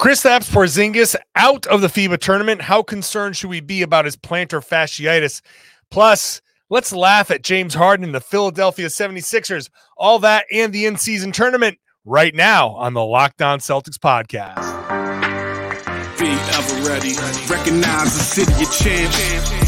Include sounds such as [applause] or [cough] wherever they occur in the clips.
Kristaps Porzingis out of the FIBA tournament. How concerned should we be about his plantar fasciitis? Plus, let's laugh at James Harden and the Philadelphia 76ers. All that and the in-season tournament right now on the Locked On Celtics podcast. Be ever ready. Recognize the city of champs.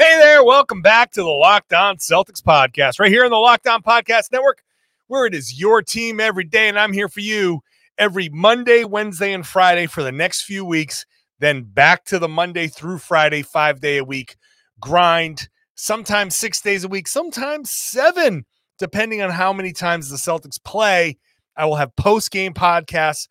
Hey there, welcome back to the Locked On Celtics podcast, right here on the Locked On Podcast Network, where it is your team every day, and I'm here for you every Monday, Wednesday, and Friday for the next few weeks. Then back to the Monday through Friday, five day a week grind, sometimes six days a week, sometimes seven, depending on how many times the Celtics play. I will have post game podcasts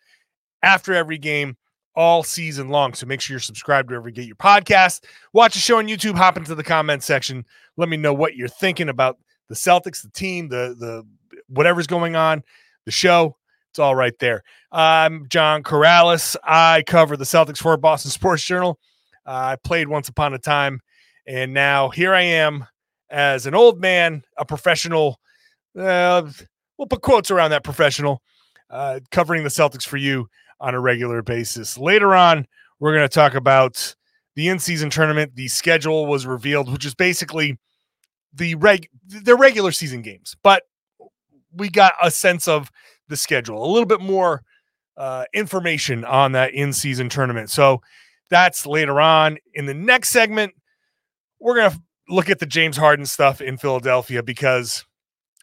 after every game all season long. So make sure you're subscribed wherever you get your podcast. Watch the show on YouTube. Hop into the comment section. Let me know what you're thinking about the Celtics, the team, the the whatever's going on, the show. It's all right there. I'm John Karalis. I cover the Celtics for Boston [laughs] Sports Journal. Uh, I played once upon a time, and now here I am as an old man, a professional. Uh, we'll put quotes around that professional, uh, covering the Celtics for you on a regular basis. Later on, we're going to talk about the in-season tournament. The schedule was revealed, which is basically the reg the regular season games, but we got a sense of the schedule, a little bit more uh, information on that in-season tournament. So that's later on in the next segment. We're gonna look at the James Harden stuff in Philadelphia because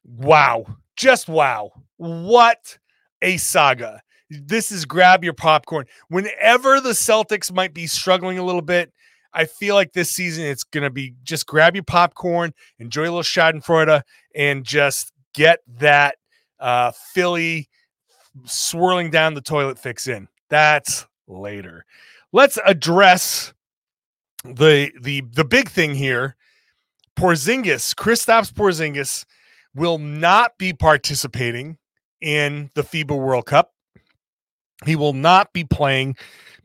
wow, just wow, what a saga! This is grab your popcorn. Whenever the Celtics might be struggling a little bit, I feel like this season it's going to be just grab your popcorn, enjoy a little Schadenfreude, and just get that uh, Philly swirling down the toilet fix in. That's later. Let's address the the the big thing here. Porzingis, Kristaps Porzingis, will not be participating in the FIBA World Cup. He will not be playing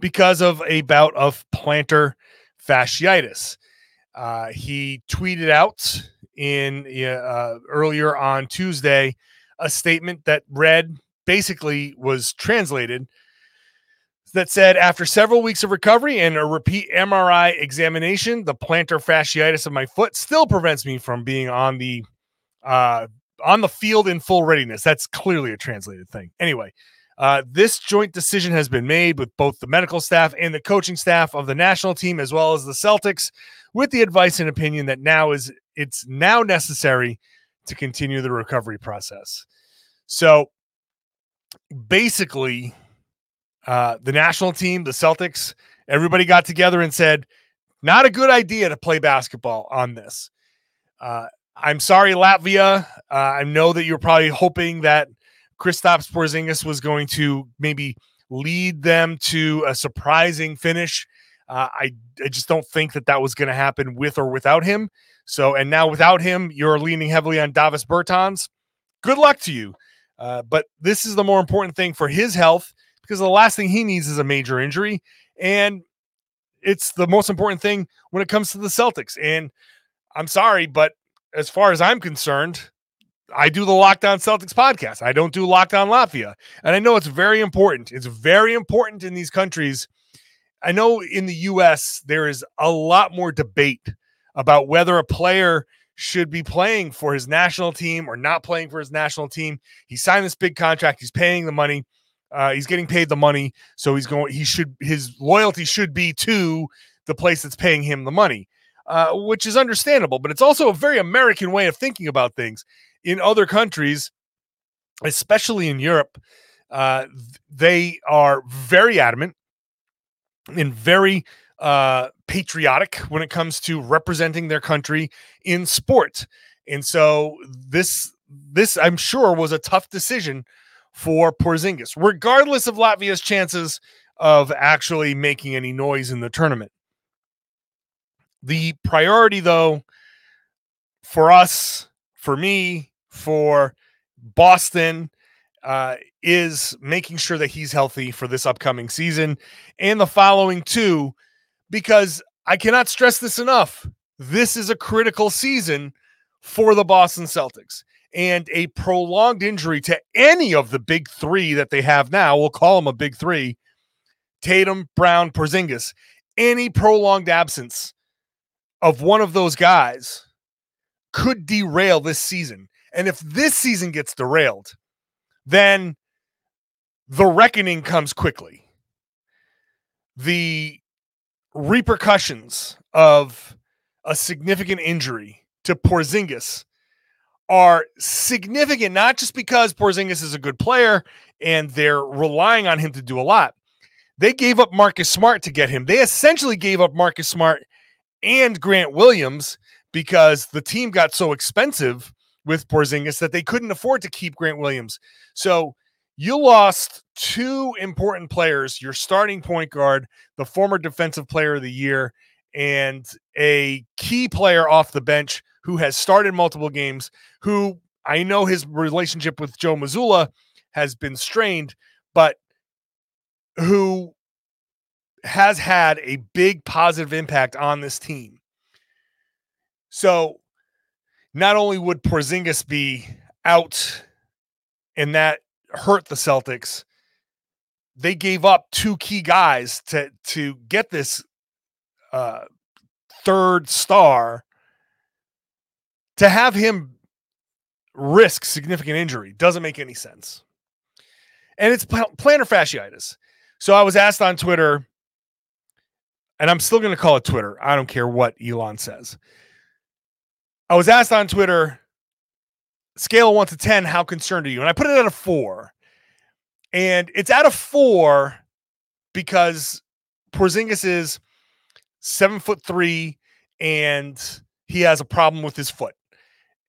because of a bout of plantar fasciitis. Uh, he tweeted out in uh, earlier on Tuesday a statement that read basically was translated that said after several weeks of recovery and a repeat MRI examination, the plantar fasciitis of my foot still prevents me from being on the uh, on the field in full readiness. That's clearly a translated thing. Anyway, uh, this joint decision has been made with both the medical staff and the coaching staff of the national team, as well as the Celtics, with the advice and opinion that now is it's now necessary to continue the recovery process. So basically, uh, the national team, the Celtics, everybody got together and said, not a good idea to play basketball on this. Uh, I'm sorry, Latvia. Uh, I know that you're probably hoping that Kristaps Porzingis was going to maybe lead them to a surprising finish. Uh, I, I just don't think that that was going to happen with or without him. So, and now without him, you're leaning heavily on Davis Bertans. Good luck to you. Uh, but this is the more important thing for his health because the last thing he needs is a major injury. And it's the most important thing when it comes to the Celtics. And I'm sorry, but as far as I'm concerned, I do the Locked On Celtics podcast. I don't do Locked On Latvia. And I know it's very important. It's very important in these countries. I know in the US, there is a lot more debate about whether a player should be playing for his national team or not playing for his national team. He signed this big contract, he's paying the money. Uh, he's getting paid the money, so he's going. He should his loyalty should be to the place that's paying him the money, uh, which is understandable. But it's also a very American way of thinking about things in other countries, especially in Europe, uh, they are very adamant and very uh, patriotic when it comes to representing their country in sport. And so this this I'm sure was a tough decision for Porzingis, regardless of Latvia's chances of actually making any noise in the tournament. The priority, though, for us, for me, for Boston, uh, is making sure that he's healthy for this upcoming season and the following two, because I cannot stress this enough. This is a critical season for the Boston Celtics. And a prolonged injury to any of the big three that they have now, we'll call them a big three Tatum, Brown, Porzingis, any prolonged absence of one of those guys could derail this season. And if this season gets derailed, then the reckoning comes quickly. The repercussions of a significant injury to Porzingis are significant, not just because Porzingis is a good player and they're relying on him to do a lot. They gave up Marcus Smart to get him. They essentially gave up Marcus Smart and Grant Williams because the team got so expensive with Porzingis that they couldn't afford to keep Grant Williams. So you lost two important players, your starting point guard, the former defensive player of the year, and a key player off the bench who has started multiple games, who I know his relationship with Joe Mazzulla has been strained, but who has had a big positive impact on this team. So not only would Porzingis be out and that hurt the Celtics, they gave up two key guys to to get this uh, third star to have him risk significant injury doesn't make any sense. And it's plantar fasciitis. So I was asked on Twitter, and I'm still going to call it Twitter. I don't care what Elon says. I was asked on Twitter, scale of one to 10, how concerned are you? And I put it at a four. And it's at a four because Porzingis is seven foot three and he has a problem with his foot.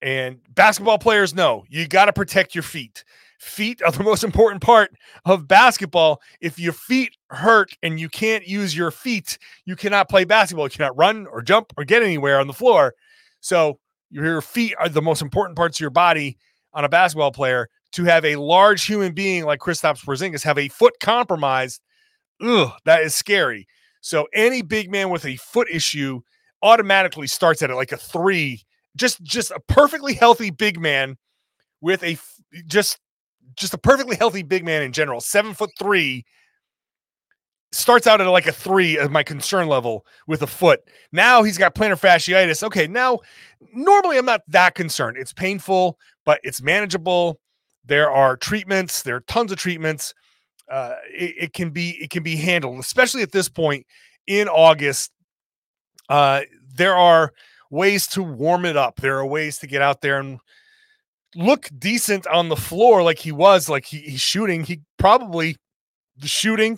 And basketball players know you got to protect your feet. Feet are the [laughs] most important part of basketball. If your feet hurt and you can't use your feet, you cannot play basketball. You cannot run or jump or get anywhere on the floor. So your feet are the most important parts of your body on a basketball player. To have a large human being like Kristaps Porzingis have a foot compromised, ugh, that is scary. So any big man with a foot issue automatically starts at it like a three. Just just a perfectly healthy big man with a just just a perfectly healthy big man in general, seven foot three starts out at like a three as my concern level with a foot. Now he's got plantar fasciitis. Okay, now normally I'm not that concerned. It's painful, but it's manageable. There are treatments. There are tons of treatments. Uh, it, it, can be it can be handled, especially at this point in August. Uh, there are ways to warm it up. There are ways to get out there and look decent on the floor, like he was, like he, he's shooting. He probably the shooting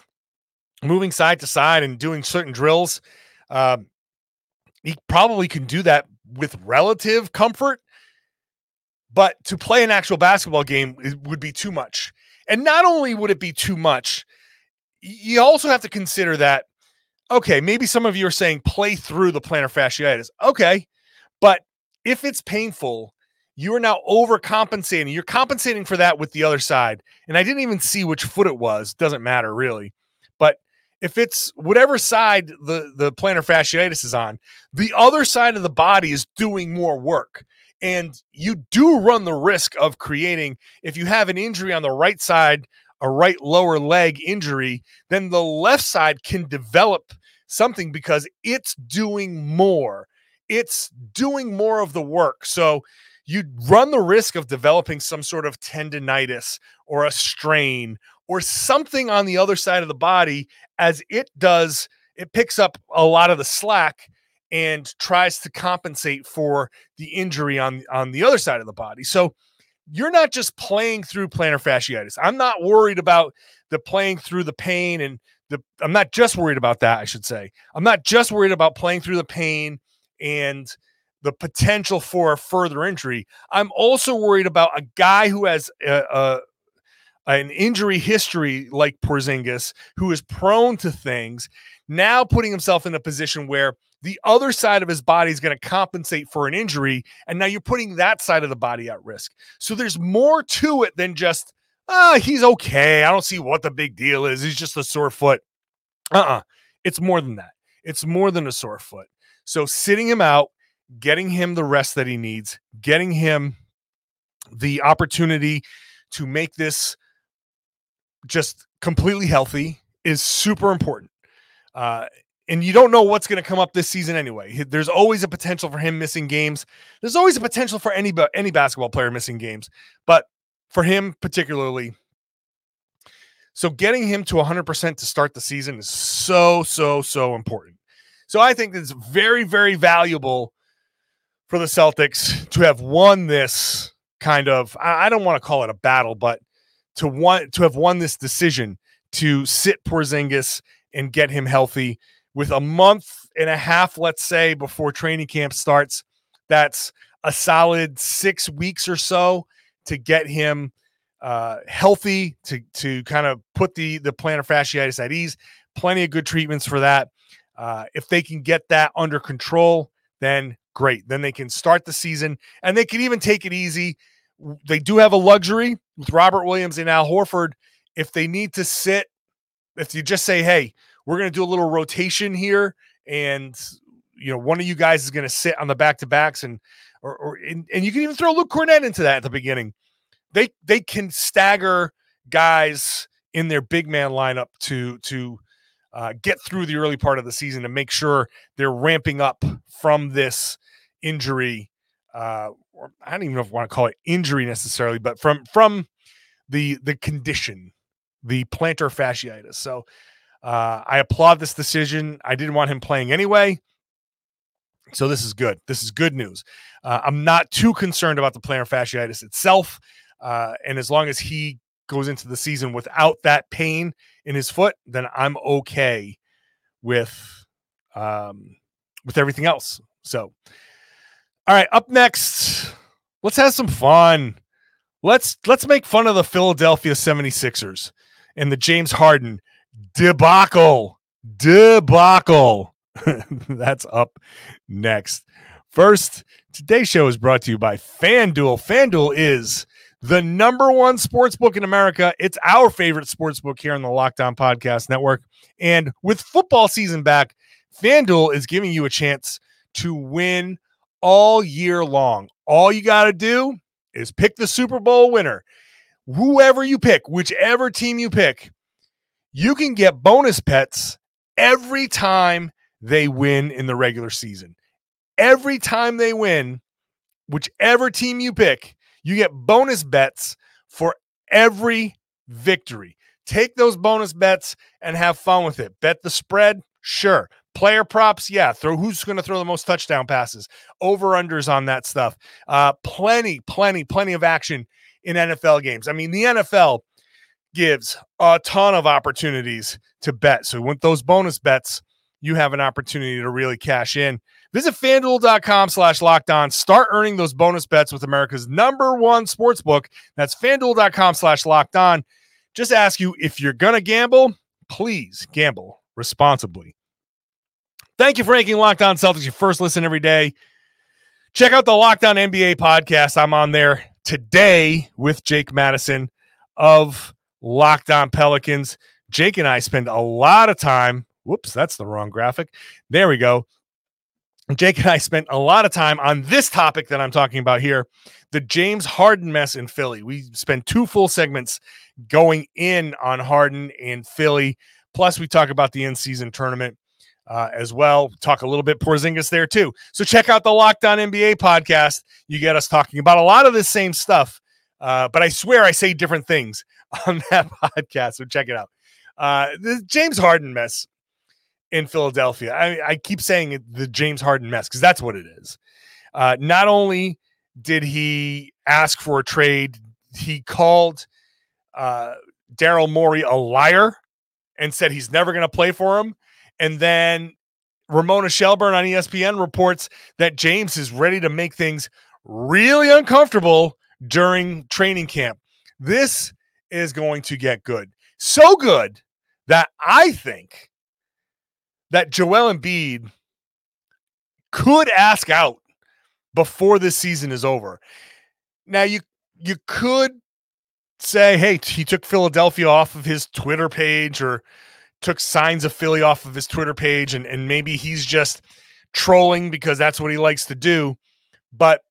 moving side to side and doing certain drills. Um, he probably can do that with relative comfort, but to play an actual basketball game would be too much. And not only would it be too much, you also have to consider that, okay, maybe some of you are saying play through the plantar fasciitis. Okay. But if it's painful, you are now overcompensating. You're compensating for that with the other side. And I didn't even see which foot it was. Doesn't matter really. But if it's whatever side the the plantar fasciitis is on, the other side of the body is doing more work. And you do run the risk of creating, if you have an injury on the right side, a right lower leg injury, then the left side can develop something because it's doing more. It's doing more of the work. So you run the risk of developing some sort of tendonitis or a strain or something on the other side of the body as it does it picks up a lot of the slack and tries to compensate for the injury on on the other side of the body. So you're not just playing through plantar fasciitis. I'm not worried about the playing through the pain and the i'm not just worried about that i should say. I'm not just worried about playing through the pain and the potential for a further injury. I'm also worried about a guy who has a, a an injury history like Porzingis, who is prone to things, now putting himself in a position where the other side of his body is going to compensate for an injury. And now you're putting that side of the body at risk. So there's more to it than just, ah, he's okay. I don't see what the big deal is. He's just a sore foot. Uh uh-uh. uh It's more than that. It's more than a sore foot. So sitting him out, getting him the rest that he needs, getting him the opportunity to make this just completely healthy is super important. Uh, and you don't know what's going to come up this season anyway. There's always a potential for him missing games. There's always a potential for any any basketball player missing games, but for him particularly. So getting him to 100% to start the season is so so so important. So I think it's very very valuable for the Celtics to have won this kind of I don't want to call it a battle, but to want to have won this decision to sit Porzingis and get him healthy with a month and a half, let's say, before training camp starts. That's a solid six weeks or so to get him uh, healthy, to to kind of put the the plantar fasciitis at ease. Plenty of good treatments for that. Uh, if they can get that under control, then great. Then they can start the season and they can even take it easy. They do have a luxury with Robert Williams and Al Horford. If they need to sit, if you just say, hey, we're going to do a little rotation here and you know one of you guys is going to sit on the back to backs and or, or and, and you can even throw Luke Kornet into that at the beginning. They they can stagger guys in their big man lineup to to uh, get through the early part of the season and make sure they're ramping up from this injury. Uh, or I don't even know if I want to call it injury necessarily, but from from the the condition, the plantar fasciitis. So uh, I applaud this decision. I didn't want him playing anyway. So this is good. This is good news. Uh, I'm not too concerned about the plantar fasciitis itself. Uh, and as long as he goes into the season without that pain in his foot, then I'm okay with um, with everything else. So, all right, up next, let's have some fun. Let's let's make fun of the Philadelphia 76ers and the James Harden debacle. Debacle. [laughs] That's up next. First, today's show is brought to you by FanDuel. FanDuel is the number one sports book in America. It's our favorite sports book here on the Locked On Podcast Network. And with football season back, FanDuel is giving you a chance to win all year long. All you got to do is pick the Super Bowl winner. Whoever you pick, whichever team you pick, you can get bonus bets every time they win in the regular season. Every time they win, whichever team you pick, you get bonus bets for every victory. Take those bonus bets and have fun with it. Bet the spread, sure. Player props, yeah. Throw who's going to throw the most touchdown passes, over unders on that stuff. Uh, plenty, plenty, plenty of action in NFL games. I mean, the NFL gives a ton of opportunities to bet. So with those bonus bets, you have an opportunity to really cash in. Visit fanduel.com slash locked on. Start earning those bonus bets with America's number one sports book. That's fanduel.com slash locked on. Just ask you if you're going to gamble, please gamble responsibly. Thank you for making Locked On Celtics your first listen every day. Check out the Locked On NBA podcast. I'm on there today with Jake Madison of Locked On Pelicans. Jake and I spend a lot of time. Whoops, that's the wrong graphic. There we go. Jake and I spent a lot of time on this topic that I'm talking about here the James Harden mess in Philly. We spent two full segments going in on Harden in Philly. Plus, we talk about the in season tournament uh, as well. Talk a little bit Porzingis there too. So check out the Locked On NBA podcast. You get us talking about a lot of the same stuff, uh, but I swear I say different things [laughs] on that podcast. So check it out. Uh, the James Harden mess in Philadelphia. I, I keep saying it, the James Harden mess because that's what it is. Uh, not only did he ask for a trade, he called uh, Daryl Morey a liar and said he's never going to play for him. And then Ramona Shelburne on ESPN reports that James is ready to make things really uncomfortable during training camp. This is going to get good. So good that I think that Joel Embiid could ask out before this season is over. Now you you could say, hey, he took Philadelphia off of his Twitter page or took signs of Philly off of his Twitter page, and, and maybe he's just trolling because that's what he likes to do. But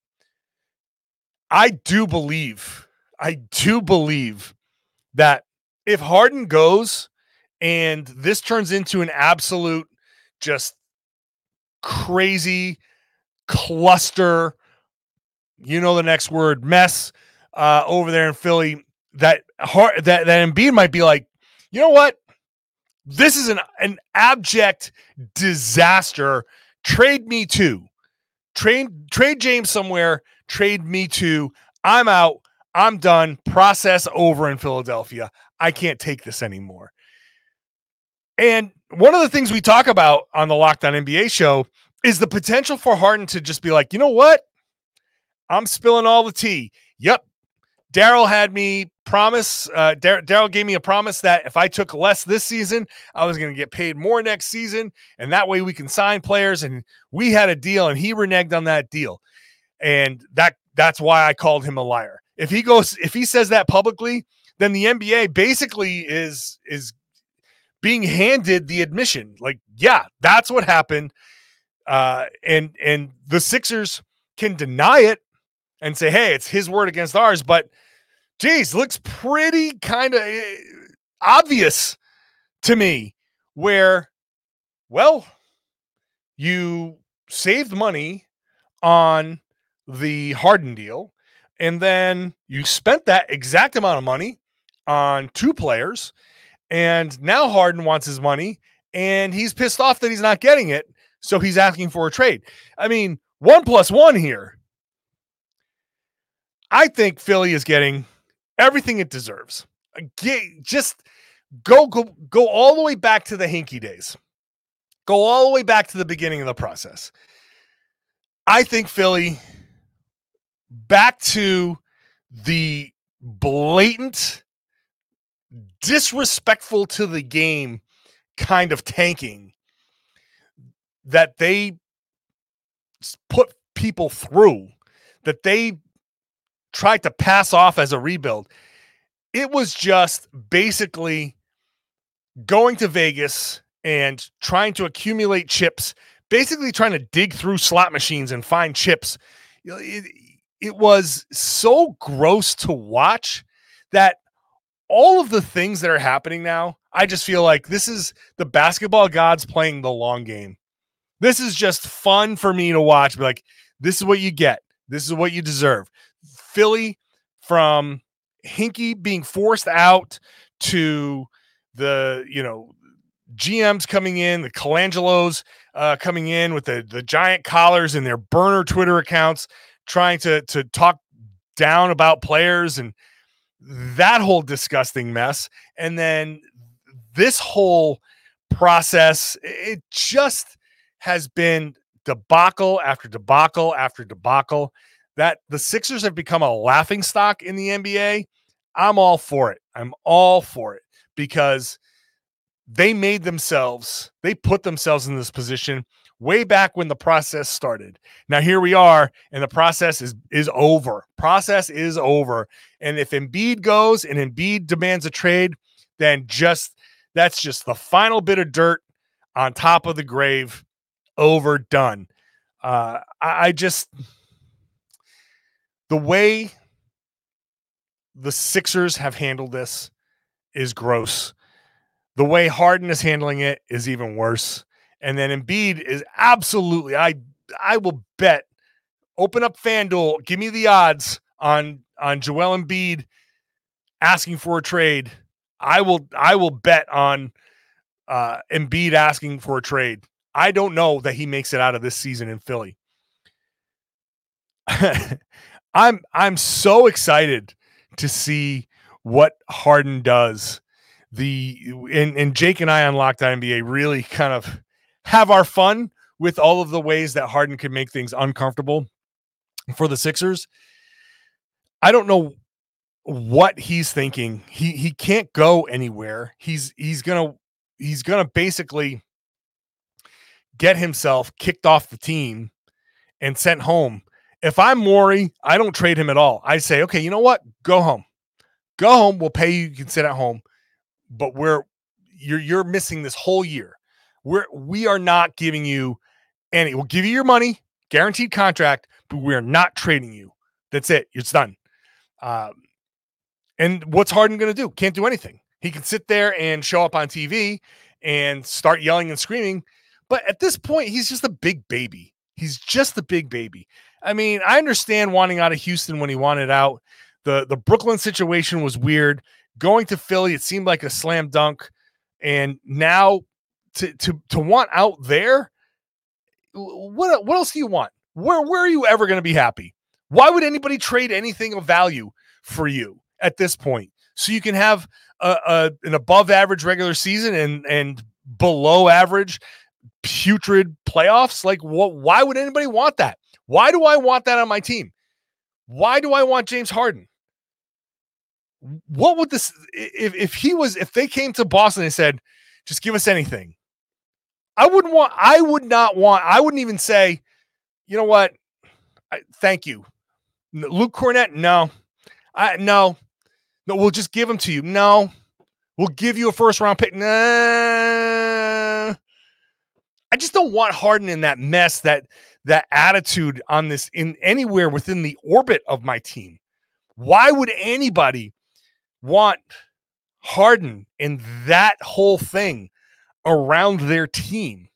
I do believe, I do believe that if Harden goes and this turns into an absolute just crazy cluster, you know the next word, mess uh, over there in Philly, that hard that that Embiid might be like, you know what? This is an an abject disaster. Trade me too. Trade trade James somewhere. Trade me too. I'm out. I'm done. Process over in Philadelphia. I can't take this anymore. And one of the things we talk about on the Locked On NBA show is the potential for Harden to just be like, you know what? I'm spilling all the tea. Yep. Daryl had me promise. Uh, Daryl gave me a promise that if I took less this season, I was going to get paid more next season, and that way we can sign players. And we had a deal, and he reneged on that deal, and that that's why I called him a liar. If he goes, if he says that publicly, then the NBA basically is is being handed the admission. Like, yeah, that's what happened. Uh, and and the Sixers can deny it and say, hey, it's his word against ours, but geez, looks pretty kind of eh, obvious to me where, well, you saved money on the Harden deal, and then you spent that exact amount of money on two players, and now Harden wants his money, and he's pissed off that he's not getting it, so he's asking for a trade. I mean, one plus one here. I think Philly is getting everything it deserves. Just go go go all the way back to the Hinkie days. Go all the way back to the beginning of the process. I think Philly back to the blatant disrespectful to the game kind of tanking that they put people through that they tried to pass off as a rebuild. It was just basically going to Vegas and trying to accumulate chips, basically trying to dig through slot machines and find chips. It, it was so gross to watch that all of the things that are happening now, I just feel like this is the basketball gods playing the long game. This is just fun for me to watch. Be like, this is what you get. This is what you deserve. Philly from Hinkie being forced out to the, you know, GMs coming in, the Colangelos uh, coming in with the, the giant collars and their burner Twitter accounts, trying to, to talk down about players and that whole disgusting mess. And then this whole process, it just has been debacle after debacle after debacle that the Sixers have become a laughing stock in the NBA, I'm all for it. I'm all for it because they made themselves, they put themselves in this position way back when the process started. Now here we are, and the process is is over. Process is over. And if Embiid goes and Embiid demands a trade, then just that's just the final bit of dirt on top of the grave. Overdone. Uh, I, I just the way the Sixers have handled this is gross. The way Harden is handling it is even worse. And then Embiid is absolutely, I I will bet, open up FanDuel, give me the odds on on Joel Embiid asking for a trade. I will I will bet on uh Embiid asking for a trade. I don't know that he makes it out of this season in Philly. [laughs] I'm I'm so excited to see what Harden does. The and, and Jake and I on Locked NBA really kind of have our fun with all of the ways that Harden could make things uncomfortable for the Sixers. I don't know what he's thinking. He he can't go anywhere. He's he's gonna he's gonna basically get himself kicked off the team and sent home. If I'm Morey, I don't trade him at all. I say, okay, you know what? Go home. Go home. We'll pay you. You can sit at home. But we're you're you're missing this whole year. We're we are not giving you any. We'll give you your money, guaranteed contract, but we're not trading you. That's it. It's done. Um, and what's Harden going to do? Can't do anything. He can sit there and show up on TV and start yelling and screaming. But at this point, he's just a big baby. He's just a big baby. I mean, I understand wanting out of Houston when he wanted out. The the Brooklyn situation was weird. Going to Philly, it seemed like a slam dunk. And now to to to want out there, what what else do you want? Where where are you ever going to be happy? Why would anybody trade anything of value for you? at this point. So you can have a, a, an above average regular season and and below average putrid playoffs. Like what? Why would anybody want that? Why do I want that on my team? Why do I want James Harden? What would this if if he was if they came to Boston and said, just give us anything? I wouldn't want. I would not want. I wouldn't even say, you know what? I, thank you, Luke Kornet. No, I no. No, we'll just give them to you. No, we'll give you a first round pick. Nah. I just don't want Harden in that mess, that that attitude on this in anywhere within the orbit of my team. Why would anybody want Harden and that whole thing around their team?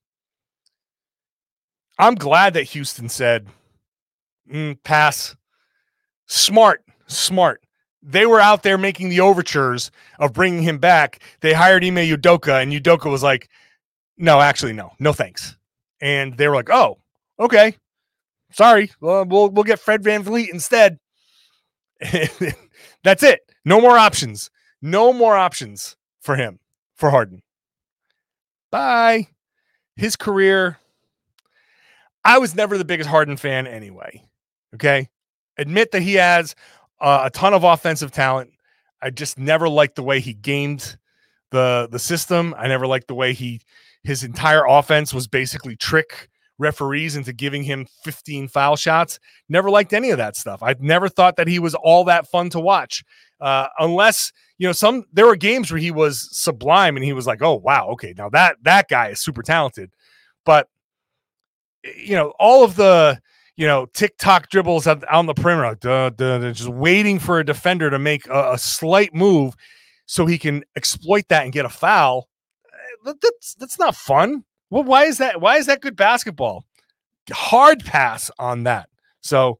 I'm glad that Houston said, mm, pass. Smart, smart they were out there making the overtures of bringing him back. They hired Ime Udoka, and Udoka was like, "No, actually, no, no, thanks." And they were like, "Oh, okay, sorry, well, we'll get Fred VanVleet instead." [laughs] That's it. No more options. No more options for him for Harden. Bye. His career. I was never the biggest Harden fan anyway. Okay. Admit that he has uh, a ton of offensive talent. I just never liked the way he gamed the the system. I never liked the way he his entire offense was basically trick referees into giving him 15 foul shots. Never liked any of that stuff. I've never thought that he was all that fun to watch. Uh, unless you know some there were games where he was sublime and he was like, "Oh wow, okay, now that that guy is super talented." But you know, all of the you know, TikTok dribbles on the perimeter, duh, duh, duh, just waiting for a defender to make a, a, slight move so he can exploit that and get a foul. Eh, that's that's not fun. Well, why is that? Why is that good basketball? Hard pass on that. So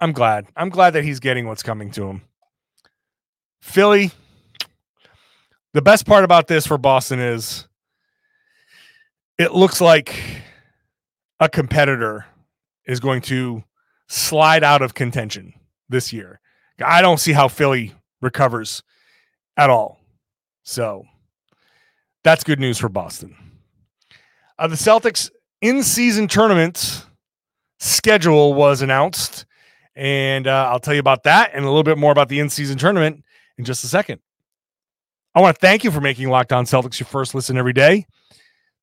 I'm glad. I'm glad that he's getting what's coming to him. Philly. The best part about this for Boston is it looks like a competitor is going to slide out of contention this year. I don't see how Philly recovers at all. So that's good news for Boston. Uh, the Celtics in season tournament schedule was announced. And uh, I'll tell you about that and a little bit more about the in season tournament in just a second. I want to thank you for making Locked On Celtics your first listen every day.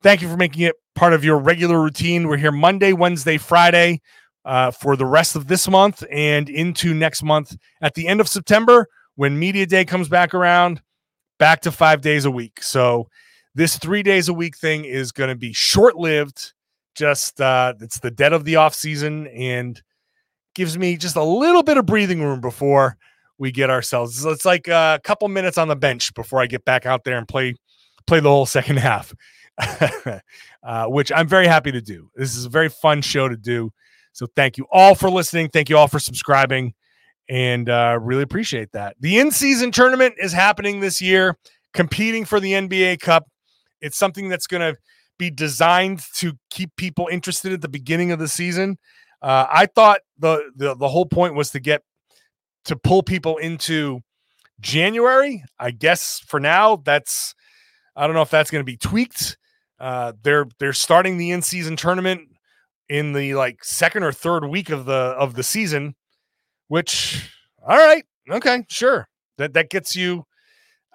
Thank you for making it part of your regular routine. We're here Monday, Wednesday, Friday uh, for the rest of this month and into next month. At the end of September, when Media Day comes back around, back to five days a week. So this three days a week thing is going to be short lived. Just uh, it's the dead of the off season and gives me just a little bit of breathing room before we get ourselves. It's like a couple minutes on the bench before I get back out there and play play the whole second [laughs] half. uh, which I'm very happy to do. This is a very fun show to do. So thank you all for listening. Thank you all for subscribing and uh, really appreciate that. The in season tournament is happening this year, competing for the NBA Cup. It's something that's going to be designed to keep people interested at the beginning of the season. Uh, I thought the, the the whole point was to get to pull people into January. I guess for now, that's I don't know if that's going to be tweaked. Uh, they're they're starting the in season tournament in the like second or third week of the of the season, which all right, Okay, sure. That that gets you.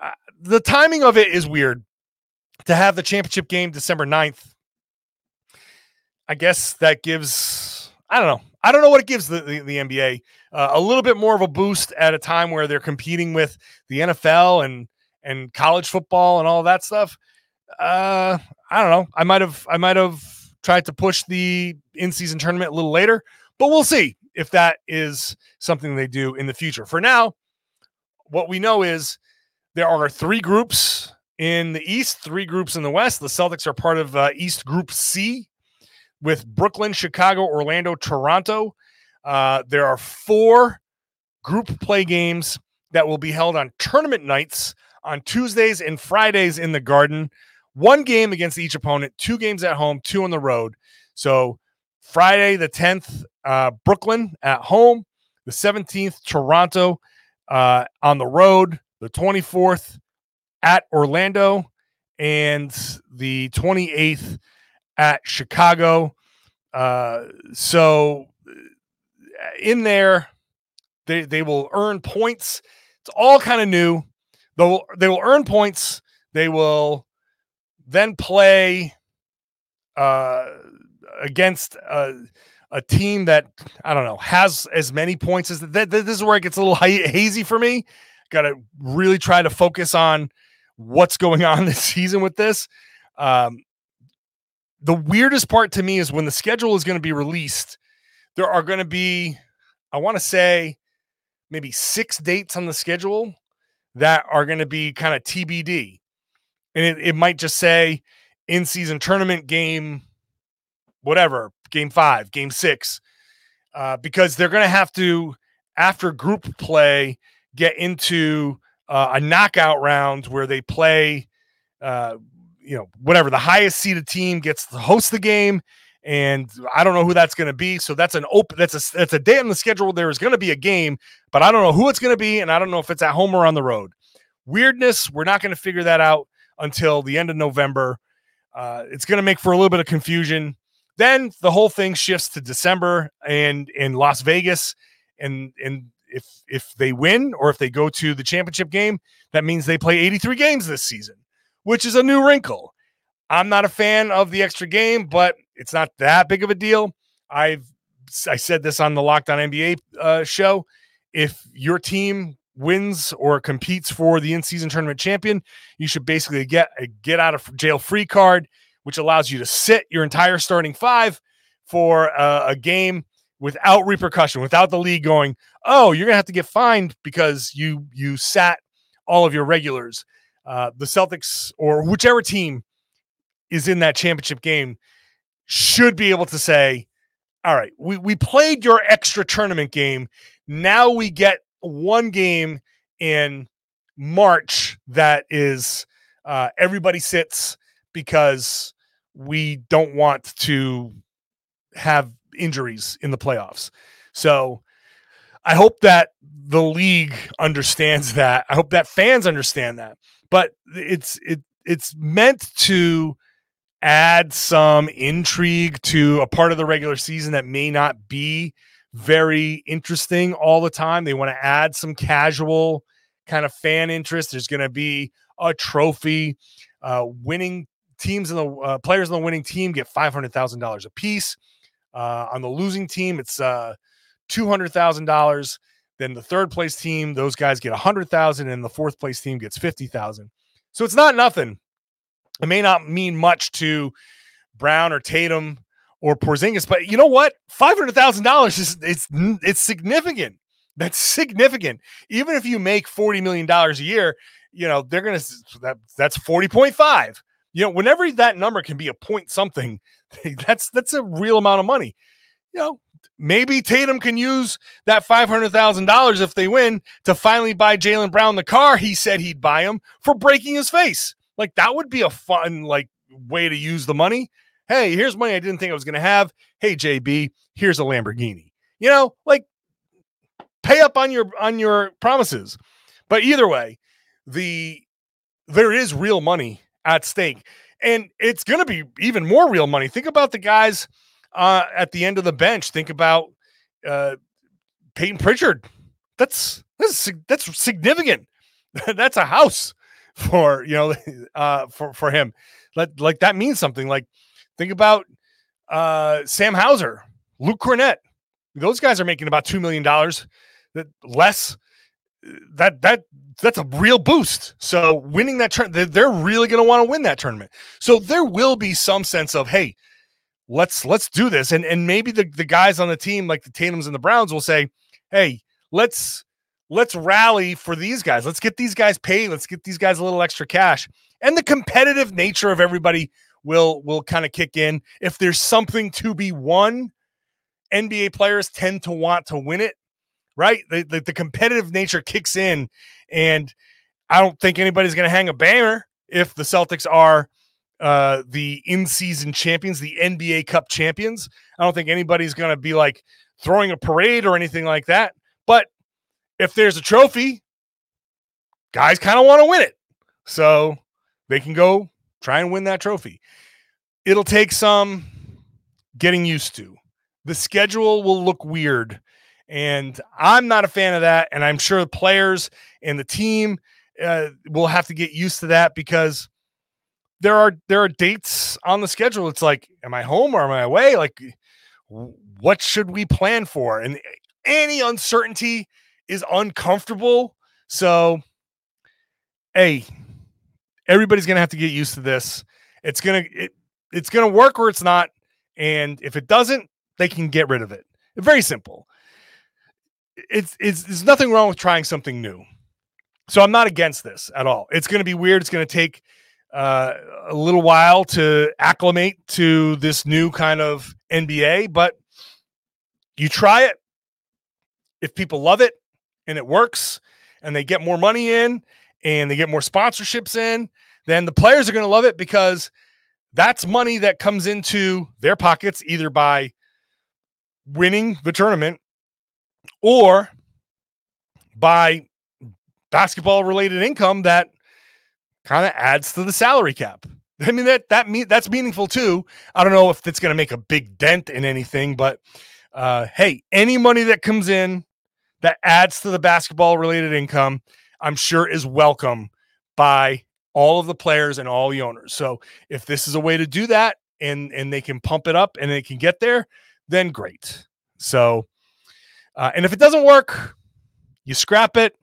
Uh, the timing of it is weird. To have the championship game December 9th, I guess that gives. I don't know. I don't know what it gives the the, the NBA. Uh, a little bit more of a boost at a time where they're competing with the NFL and and college football and all that stuff. Uh, I don't know. I might have I might have tried to push the in season tournament a little later, but we'll see if that is something they do in the future. For now, what we know is there are three groups in the East, three groups in the West. The Celtics are part of uh, East Group C with Brooklyn, Chicago, Orlando, Toronto. Uh, there are four group play games that will be held on tournament nights on Tuesdays and Fridays in the Garden. One game against each opponent, two games at home, two on the road. So Friday the 10th, uh, Brooklyn at home. The 17th, Toronto uh, on the road. The 24th at Orlando. And the 28th at Chicago. Uh, so uh, in there, they, they will earn points. It's all kind of new. They'll, they will earn points. They will then play uh, against a, a, team that I don't know has as many points as that. This is where it gets a little [laughs] hazy for me. Got to really try to focus on what's going on this season with this. Um, the weirdest part to me is when the schedule is going to be released. There are going to be, I want to say, maybe six dates on the schedule that are going to be kind of TBD and it, it might just say in season tournament game, whatever, game five, game six, uh, because they're going to have to, after group play, get into uh, a knockout round where they play, uh, you know, whatever the highest seeded team gets to host the game. And I don't know who that's going to be. So that's an open. That's a that's a day on the schedule. There is going to be a game, but I don't know who it's going to be, and I don't know if it's at home or on the road. Weirdness. We're not going to figure that out until the end of November. Uh, it's going to make for a little bit of confusion. Then the whole thing shifts to December and in Las Vegas, and and if if they win or if they go to the championship game, that means they play 83 games this season, which is a new wrinkle. I'm not a fan of the extra game, but it's not that big of a deal. I've I said this on the Locked On NBA uh, show. If your team wins or competes for the in-season tournament champion, you should basically get a get out of jail free card, which allows you to sit your entire starting five for a, a game without repercussion, without the league going, "Oh, you're gonna have to get fined because you you sat all of your regulars." Uh, the Celtics or whichever team is in that championship game should be able to say, "All right, we we played your extra tournament game. Now we get one game in March that is uh, everybody sits because we don't want to have injuries in the playoffs. So I hope that the league understands that. I hope that fans understand that. But it's it it's meant to add some intrigue to a part of the regular season that may not be very interesting all the time. They want to add some casual kind of fan interest. There's going to be a trophy. Uh, winning teams and the uh, players on the winning team get five hundred thousand dollars a piece. Uh, on the losing team, it's uh, two hundred thousand dollars. Then the third place team, those guys get a hundred thousand, and the fourth place team gets fifty thousand. So it's not nothing. It may not mean much to Brown or Tatum or Porzingis. But you know what? Five hundred thousand dollars is it's it's significant. That's significant. Even if you make forty million dollars a year, you know they're gonna that that's forty point five. You know, whenever that number can be a point something, [laughs] that's that's a real amount of money. You know, maybe Tatum can use that five hundred thousand dollars if they win to finally buy Jaylen Brown the car he said he'd buy him for breaking his face. Like that would be a fun like way to use the money hey, here's money I didn't think I was to have. Hey, JB, here's a Lamborghini. You know, like pay up on your on your promises. But either way, the there is real money at stake, and it's going to be even more real money. Think about the guys uh, at the end of the bench. Think about uh, Payton Pritchard that's that's that's significant. [laughs] that's a house for you know [laughs] uh for for him. Like like that means something. Like think about uh Sam Hauser, Luke Kornet. Those guys are making about two million dollars less that that that's a real boost. So winning that turn, they're really going to want to win that tournament. So there will be some sense of hey, let's let's do this, and and maybe the the guys on the team like the Tatum's and the Browns will say, hey, let's let's rally for these guys. Let's get these guys paid. Let's get these guys a little extra cash. And the competitive nature of everybody will will kind of kick in. If there's something to be won, NBA players tend to want to win it, right? The, the, the competitive nature kicks in, and I don't think anybody's going to hang a banner if the Celtics are uh, the in-season champions, the NBA Cup champions. I don't think anybody's going to be like throwing a parade or anything like that. But if there's a trophy, guys kind of want to win it. So they can go try and win that trophy. It'll take some getting used to. The schedule will look weird. And I'm not a fan of that. And I'm sure the players and the team uh, will have to get used to that because there are there are dates on the schedule. It's like, am I home or am I away? Like, what should we plan for? And any uncertainty is uncomfortable. So, hey, everybody's gonna have to get used to this. It's gonna it, it's gonna work or it's not. And if it doesn't, they can get rid of it. Very simple. It's it's there's nothing wrong with trying something new. So I'm not against this at all. It's going to be weird. It's going to take uh, a little while to acclimate to this new kind of NBA, but you try it. If people love it, and it works and they get more money in and they get more sponsorships in, then the players are going to love it because that's money that comes into their pockets either by winning the tournament or by basketball related income that kind of adds to the salary cap. I mean that that me that's meaningful too. I don't know if it's going to make a big dent in anything, but uh, hey, any money that comes in that adds to the basketball related income, I'm sure is welcome by all of the players and all the owners. So if this is a way to do that and and they can pump it up and they can get there, then great. So uh, and if it doesn't work, you scrap it.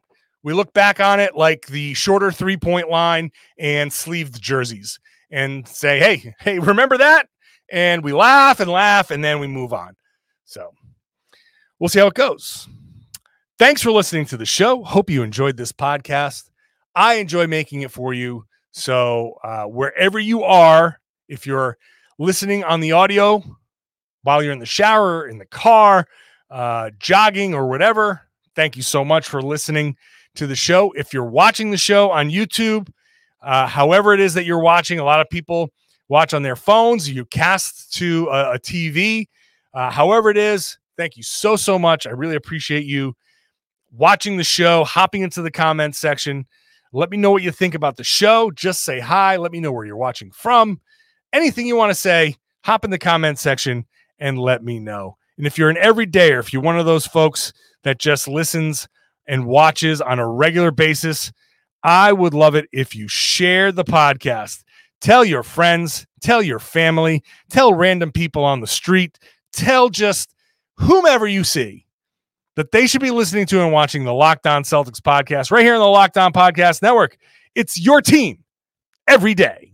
We look back on it like the shorter three point line and sleeved jerseys and say, hey, hey, remember that? And we laugh and laugh and then we move on. So we'll see how it goes. Thanks for listening to the show. Hope you enjoyed this podcast. I enjoy making it for you. So, uh, wherever you are, if you're listening on the audio while you're in the shower, in the car, uh, jogging, or whatever, thank you so much for listening to the show. If you're watching the show on YouTube, uh, however it is that you're watching, a lot of people watch on their phones, you cast to a, a TV. Uh, however it is, thank you so, so much. I really appreciate you watching the show, hopping into the comments section. Let me know what you think about the show. Just say hi. Let me know where you're watching from. Anything you want to say, hop in the comment section and let me know. And if you're an everyday or if you're one of those folks that just listens and watches on a regular basis, I would love it if you share the podcast. Tell your friends, tell your family, tell random people on the street, tell just whomever you see that they should be listening to and watching the Locked On Celtics podcast right here on the Locked On Podcast Network. It's your team every day.